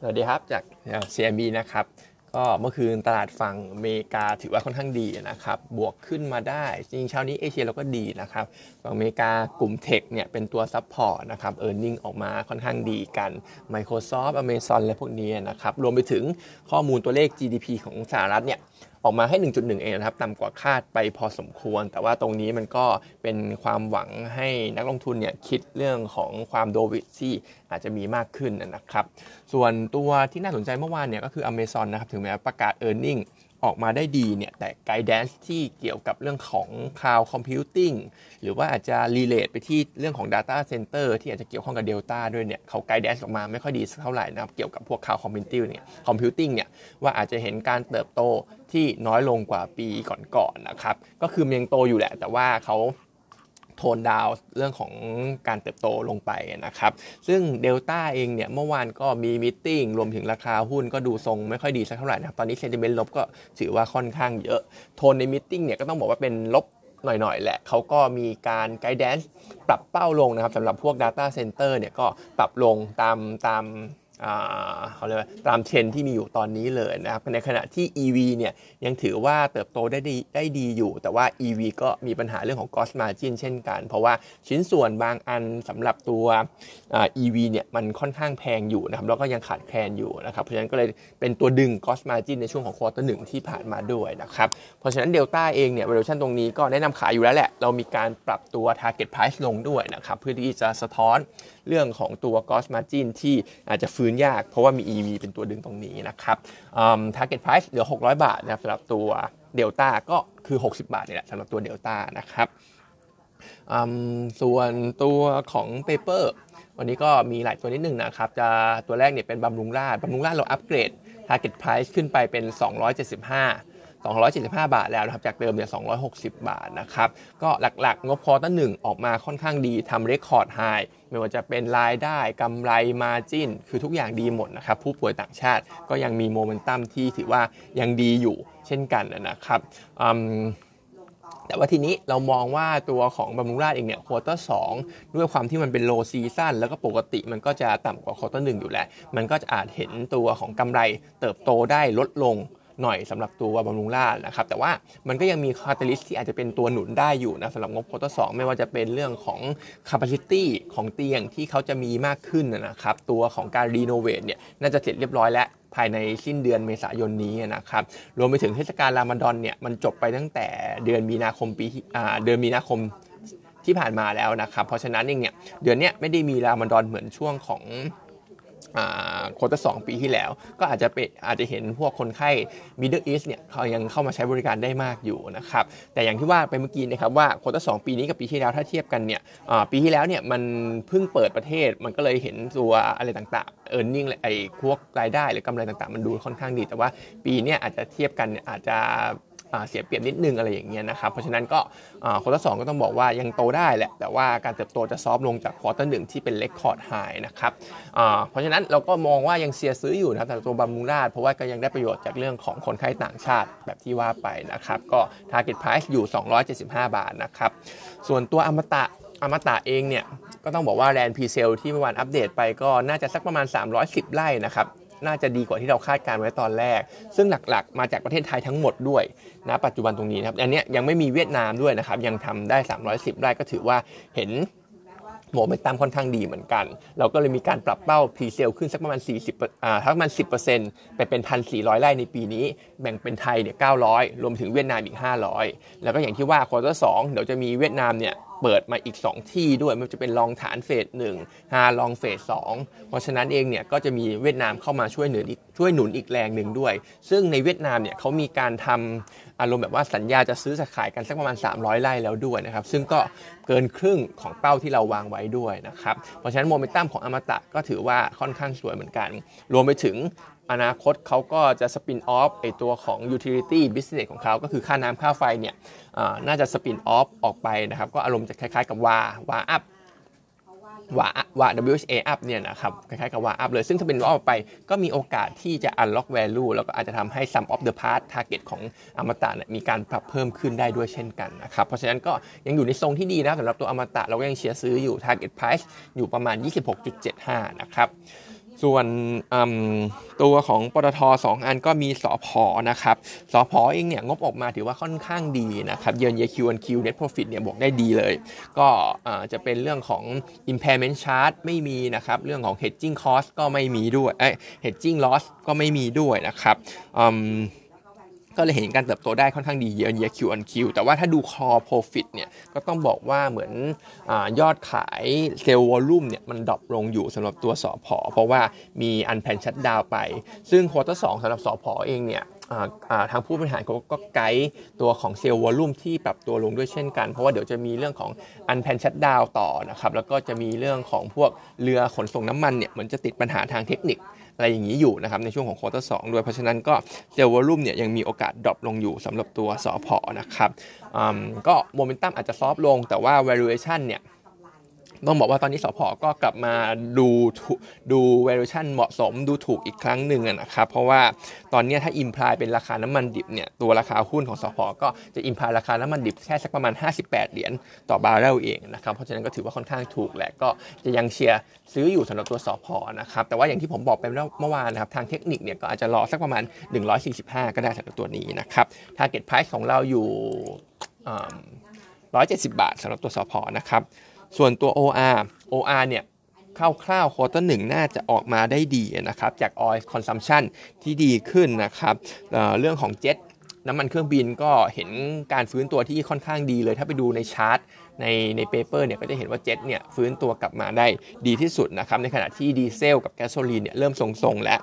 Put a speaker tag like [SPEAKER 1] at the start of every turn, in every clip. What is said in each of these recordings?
[SPEAKER 1] สวัสดีครับจาก CMB นะครับ ก็เมื่อคืนตลาดฝั่งอเมริกาถือว่าค่อนข้างดีนะครับ บวกขึ้นมาได้ จริงเช้านี้เอเชียเราก็ดีนะครับฝั่งอเมริกากลุ่ม tech เนี่ยเป็นตัว support นะครับ earning ออกมาค่อนข้างดีกัน Microsoft Amazon และพวกนี้นะครับ รวมไปถึงข้อมูลตัวเลข GDP ของสหรัฐเนี่ยออกมาให้ 1.1 เองนะครับ ต่ำกว่าคาดไปพอสมควร แต่ว่าตรงนี้มันก็เป็นความหวังให้นักลงทุนเนี่ยคิดเรื่องของความโดวิดที่อาจจะมีมากขึ้นนะครับ ส่วนตัวที่น่าสนใจเมื่อวานเนี่ยก็คือ Amazon นะครับถึงแม้ประกาศ e a r n i n g ออกมาได้ดีเนี่ยแต่ guidance ที่เกี่ยวกับเรื่องของ Cloud Computing หรือว่าอาจจะ relate ไปที่เรื่องของ Data Center ที่อาจจะเกี่ยวข้องกับ Delta ด้วยเนี่ยเขา guidance ออกมาไม่ค่อยดีเท่าไหร่นะครับเกี่ยวกับพวก Cloud Computing เนี่ย Computing เนี่ยว่าอาจจะเห็นการเติบโตที่น้อยลงกว่าปีก่อนๆนะครับ ก็คือยังโตอยู่แหละ แต่ว่าเขา tone down เรื่องของการเติบโตลงไปนะครับ ซึ่งเดลต้าเองเนี่ยเมื่อวานก็มี meeting รวมถึงราคาหุ้นก็ดูทรงไม่ค่อยดีสักเท่าไหร่นะครับ ตอนนี้ sentiment ลบก็ถือว่าค่อนข้างเยอะ โทนใน meeting เนี่ยก็ต้องบอกว่าเป็นลบหน่อยๆแหละเขาก็มีการ guidance ปรับเป้าลงนะครับสำหรับพวก Data Center เนี่ยก็ปรับลงตามตาม เขาเรียกว่าตามเทรนด์ที่มีอยู่ตอนนี้เลยนะครับในขณะที่ EV เนี่ยยังถือว่าเติบโตได้ดีได้ดีอยู่ แต่ว่า EV ก็มีปัญหาเรื่องของ cost margin เช่นกัน เพราะว่าชิ้นส่วนบางอันสำหรับตัว EV เนี่ยมันค่อนข้างแพงอยู่นะครับแล้วก็ยังขาดแคลนอยู่นะครับเพราะฉะนั้นก็เลยเป็นตัวดึง cost margin ในช่วงของควอเตอร์หนึ่งที่ผ่านมาด้วยนะครับเพราะฉะนั้นเดลต้าเองเนี่ย valuation ตรงนี้ก็แนะนำขายอยู่แล้วแหละเรามีการปรับตัว target price ลงด้วยนะครับเพื่อที่จะสะท้อนเรื่องของตัว cost margin ที่อาจจะฟื้ื้นยาก เพราะว่ามี EV เป็นตัวดึงตรงนี้นะครับ target price เหลือ 600 บาทนะครับสำหรับตัวเดลต้าก็คือ 60 บาทนี่แหละสำหรับตัวเดลต้านะครับส่วนตัวของ paper วันนี้ก็มีหลายตัวนิดนึงนะครับ จะตัวแรกเนี่ยเป็นบำรุงราษฎร์บำรุงราษฎร์เรา upgrade target price ขึ้นไปเป็น 275 275 บาทแล้วนะครับ จากเดิมเนี่ย 260 บาทนะครับ ก็หลักๆ งบ quarter หนึ่งออกมาค่อนข้างดีทำ record high ไม่ว่าจะเป็นรายได้กำไรmargin คือทุกอย่างดีหมดนะครับ ผู้ป่วยต่างชาติก็ยังมีโมเมนตัมที่ถือว่ายังดีอยู่เช่นกันนะครับแต่ว่าทีนี้เรามองว่าตัวของบำรุงราษฎร์เองเนี่ย quarter สองด้วยความที่มันเป็น low season แล้วก็ปกติมันก็จะต่ำกว่าควอเตอร์หอยู่แล้ว มันก็จะอาจเห็นตัวของกำไรเติบโตได้ลดลง หน่อยสำหรับตัวบำรุงราษฎร์นะครับ แต่ว่ามันก็ยังมี catalyst ที่อาจจะเป็นตัวหนุนได้อยู่นะสำหรับงบ quarter สองไม่ว่าจะเป็นเรื่องของ capacity ของเตียงที่เขาจะมีมากขึ้นนะครับ ตัวของการรีโนเวทเนี่ยน่าจะเสร็จเรียบร้อยแล้วภายในสิ้นเดือนเมษายนนี้นะครับ รวมไปถึงเทศกาลรามฎอนเนี่ยมันจบไปตั้งแต่เดือนมีนาคมปีเดือนมีนาคมที่ผ่านมาแล้วนะครับ เพราะฉะนั้นเองเนี่ยเดือนนี้ไม่ได้มีรามฎอนเหมือนช่วงของ โคตาสองปีที่แล้ว ก็อาจจะเป็นอาจจะเห็นพวกคนไข้ Middle East เนี่ยเขายังเข้ามาใช้บริการได้มากอยู่นะครับแต่อย่างที่ว่าไปเมื่อกี้นะครับว่า quarter สองปีนี้กับปีที่แล้วถ้าเทียบกันเนี่ยปีที่แล้วเนี่ยมันเพิ่งเปิดประเทศมันก็เลยเห็นตัวอะไรต่างๆ e a r n i n g ไอ้พวกรายได้หรือกำไรต่างๆ มันดูค่อนข้างดี แต่ว่าปีนี้อาจจะเทียบกันอาจจะ เสียเปรียบนิดนึงอะไรอย่างเงี้ยนะครับ เพราะฉะนั้นก็ quarter สองก็ต้องบอกว่ายังโตได้แหละ แต่ว่าการเติบโตจะ soft ลงจาก quarter หนึ่งที่เป็น record high นะครับเพราะฉะนั้นเราก็มองว่ายังเชียร์ซื้ออยู่นะครับแต่ตัวบำรุงราษฎร์เพราะว่าก็ยังได้ประโยชน์จากเรื่องของคนไข้ต่างชาติแบบที่ว่าไปนะครับ ก็ target price อยู่ 275 บาทนะครับ ส่วนตัวอมตะอมตะเองเนี่ยก็ต้องบอกว่า land presale ที่เมื่อวานอัปเดตไปก็น่าจะสักประมาณ 310 ไร่นะครับ น่าจะดีกว่าที่เราคาดการณ์ไว้ตอนแรก ซึ่งหลักๆ มาจากประเทศไทยทั้งหมดด้วยนะปัจจุบันตรงนี้นะครับ อันนี้ยังไม่มีเวียดนามด้วยนะครับ ยังทำได้ 310ได้ก็ถือว่าเห็นโมเมนตัมค่อนข้างดีเหมือนกัน เราก็เลยมีการปรับเป้า presale ขึ้นสักประมาณ 40อ่าสักประมาณ 10%ไปเป็น 1,400 ไร่ในปีนี้ แบ่งเป็นไทยเนี่ย 900 รวมถึงเวียดนามอีก 500 แล้วก็อย่างที่ว่า quarter สองเดี๋ยวจะมีเวียดนามเนี่ยเปิดมาอีก 2 ที่ด้วยมันจะเป็น Long Thanh เฟสหนึ่ง Ha Long เฟสสองเพราะฉะนั้นเองเนี่ยก็จะมีเวียดนามเข้ามาช่วยหนุนอีกช่วยหนุนอีกแรงหนึ่งด้วย ซึ่งในเวียดนามเนี่ยเขามีการทำอารมณ์แบบว่าสัญญาจะซื้อขายกันสักประมาณ 300ไร่แล้วด้วยนะครับ ซึ่งก็เกินครึ่งของเป้าที่เราวางไว้ด้วยนะครับ เพราะฉะนั้นโมเมนตัมของอมตะก็ถือว่าค่อนข้างสวยเหมือนกัน รวมไปถึง อนาคตเขาก็จะสปินออฟไอตัวของ utility business ของเขาก็คือค่าน้ำค่าไฟเนี่ยน่าจะสปินออฟออกไปนะครับ ก็อารมณ์จะคล้ายๆกับวาวาอัพวาว่า WHA up เนี่ยนะครับคล้ายๆกับวาอัพเลย ซึ่งถ้าเป็นออฟไปก็มีโอกาสที่จะ unlock value แล้วก็อาจจะทำให้ sum of the part target ของอมตะมีการปรับเพิ่มขึ้นได้ด้วยเช่นกันนะครับ เพราะฉะนั้นก็ยังอยู่ในทรงที่ดีนะสำหรับตัวอมตะเราก็ยังเชียร์ซื้ออยู่ target price อยู่ประมาณ 26.75 นะครับ ส่วนตัวของปตทสองอันก็มีสอพอนะครับสอพอเองเนี่ยงบออกมาถือว่าค่อนข้างดีนะครับ year on year Q on Q net profit เนี่ยออกได้ดีเลย ก็จะเป็นเรื่องของ impairment charge ไม่มีนะครับเรื่องของ hedging cost ก็ไม่มีด้วยเอ้ hedging loss ก็ไม่มีด้วยนะครับ ก็เลยเห็นการเติบโตได้ค่อนข้างดี year on year Q on Q แต่ว่าถ้าดู core profit เนี่ยก็ต้องบอกว่าเหมือนอยอดขาย sale volume เนี่ยมัน drop ลงอยู่สำหรับตัวสอพอเพราะว่ามี unplanned shutdown ไป ซึ่ง quarter สองสำหรับสผ.เองเนี่ยทางผู้บริหารเขาก็ไกด์ตัวของ sale volume ที่ปรับตัวลงด้วยเช่นกัน เพราะว่าเดี๋ยวจะมีเรื่องของ unplanned shutdown ต่อนะครับแล้วก็จะมีเรื่องของพวกเรือขนส่งน้ำมันเนี่ยเหมือนจะติดปัญหาทางเทคนิค อะไรอย่างนี้อยู่นะครับในช่วงของ quarter สองด้วยเพราะฉะนั้นก็ sale volume เนี่ยยังมีโอกาส drop ลงอยู่สำหรับตัวสอพอนะครับก็โมเมนตัมอาจจะ soft ลงแต่ว่า valuation เนี่ย ต้องบอกว่าตอนนี้สผ.ก็กลับมาดูดู valuation เหมาะสมดูถูกอีกครั้งหนึ่งนะครับ เพราะว่าตอนนี้ถ้า imply เป็นราคาน้ำมันดิบเนี่ยตัวราคาหุ้นของสผ.ก็จะ imply ราคาน้ำมันดิบแค่สักประมาณ 58 เหรียญต่อบาร์เรลเองนะครับ เพราะฉะนั้นก็ถือว่าค่อนข้างถูกแหละก็จะยังเชียร์ซื้ออยู่สำหรับตัวสผ.นะครับ แต่ว่าอย่างที่ผมบอกไปเมื่อวานนะครับทางเทคนิคเนี่ยก็อาจจะรอสักประมาณ 145 ก็ได้สำหรับตัวนี้นะครับ target price ของเราอยู่170 บาทสำหรับตัวสผ.นะครับ ส่วนตัว OR OR เนี่ยคร่าวๆ quarter หนึ่งน่าจะออกมาได้ดีนะครับ จาก oil consumption ที่ดีขึ้นนะครับเรื่องของเจ็ต น้ำมันเครื่องบินก็เห็นการฟื้นตัวที่ค่อนข้างดีเลย ถ้าไปดูในชาร์ตในใน paper เนี่ยก็จะเห็นว่าเจ็ตเนี่ยฟื้นตัวกลับมาได้ดีที่สุดนะครับในขณะที่ดีเซลกับแก๊สโซลีนเนี่ยเริ่มทรงๆแล้ว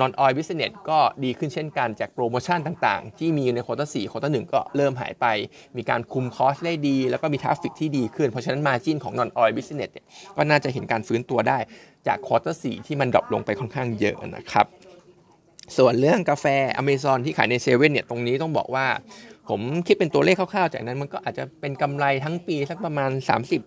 [SPEAKER 1] non-oil business ก็ดีขึ้นเช่นกันจากโปรโมชั่นต่างๆ ที่มีใน quarter สี่ quarter หนึ่งก็เริ่มหายไป มีการคุม cost ได้ดี แล้วก็มี traffic ที่ดีขึ้น เพราะฉะนั้น margin ของ non-oil business เนี่ยก็น่าจะเห็นการฟื้นตัวได้จาก quarter สี่ที่มัน drop ลงไปค่อนข้างเยอะนะครับ ส่วนเรื่องกาแฟอเมซอนที่ขายในเซเว่นเนี่ยตรงนี้ต้องบอกว่า ผมคิดเป็นตัวเลขคร่าวๆ จากนั้นมันก็อาจจะเป็นกำไรทั้งปีสักประมาณ 30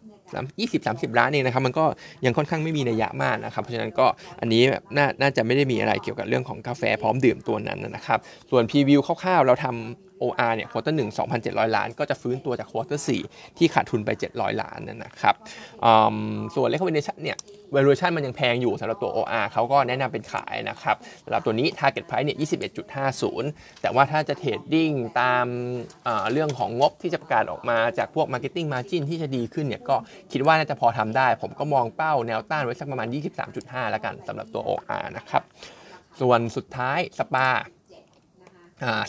[SPEAKER 1] 20 30 ล้านเองนะครับมันก็ยังค่อนข้างไม่มีนัยยะมากนะครับเพราะฉะนั้นก็อันนี้น่าจะไม่ได้มีอะไรเกี่ยวกับเรื่องของกาแฟพร้อมดื่มตัวนั้นนะครับ ส่วน preview คร่าวๆเราทำ OR เนี่ย quarter หนึ่ง2,700 ล้าน ก็จะฟื้นตัวจาก quarter สี่ที่ขาดทุนไป 700 ล้านนั่นนะครับส่วน recommendation เนี่ย valuation มันยังแพงอยู่สำหรับตัว OR เขาก็แนะนำเป็นขายนะครับสำหรับตัวนี้ target price เนี่ย 21.50 แต่ว่าถ้าจะ trading ตามเรื่องของงบที่จะประกาศออกมาจากพวก marketing margin ที่จะดีขึ้นเนี่ยก็คิดว่าน่าจะพอทำได้ ผมก็มองเป้าแนวต้านไว้สักประมาณ 23.5 แล้วกันสำหรับตัว OR นะครับส่วนสุดท้ายสปา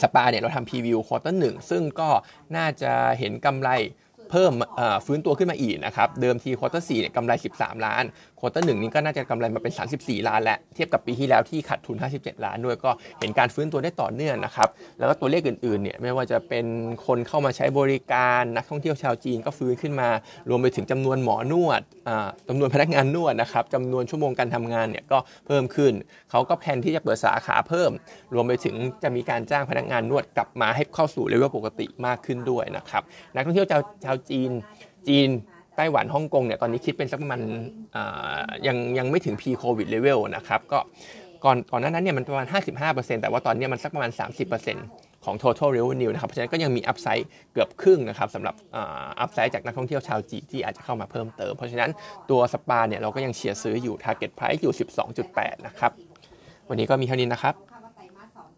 [SPEAKER 1] สปาเนี่ยเราทำ preview quarter หนึ่งซึ่งก็น่าจะเห็นกำไรเพิ่มฟื้นตัวขึ้นมาอีกนะครับ เดิมที quarter สี่เนี่ยกำไร 13 ล้าน quarter หนึ่งนี้ก็น่าจะกำไรมาเป็น 34 ล้านและเทียบกับปีที่แล้วที่ขาดทุน 57 ล้านด้วยก็เห็นการฟื้นตัวได้ต่อเนื่องนะครับ แล้วก็ตัวเลขอื่นๆเนี่ยไม่ว่าจะเป็นคนเข้ามาใช้บริการนักท่องเที่ยวชาวจีนก็ฟื้นขึ้นมา รวมไปถึงจำนวนหมอนวดจำนวนพนักงานนวดนะครับจำนวนชั่วโมงการทำงานเนี่ยก็เพิ่มขึ้น เขาก็แผนที่จะเปิดสาขาเพิ่ม รวมไปถึงจะมีการจ้างพนักงานนวดกลับมาให้เข้าสู่เลเวลปกติมากขึ้นด้วยนะครับนักท่องเที่ยวชาวจีนจีน ไต้หวันฮ่องกงเนี่ยตอนนี้คิดเป็นสักประมาณยังยังไม่ถึง pre covid level นะครับก็ก่อนก่อนหน้านั้นเนี่ยมันประมาณ 55%แต่ว่าตอนนี้มันสักประมาณ 30%ของ total revenue นะครับเพราะฉะนั้นก็ยังมี upside เกือบครึ่งนะครับสำหรับ upside จากนักท่องเที่ยวชาวจีนที่อาจจะเข้ามาเพิ่มเติม เพราะฉะนั้นตัวสปาเนี่ยเราก็ยังเชียร์ซื้ออยู่ target price อยู่ 12.8 นะครับ วันนี้ก็มีเท่านี้นะครับ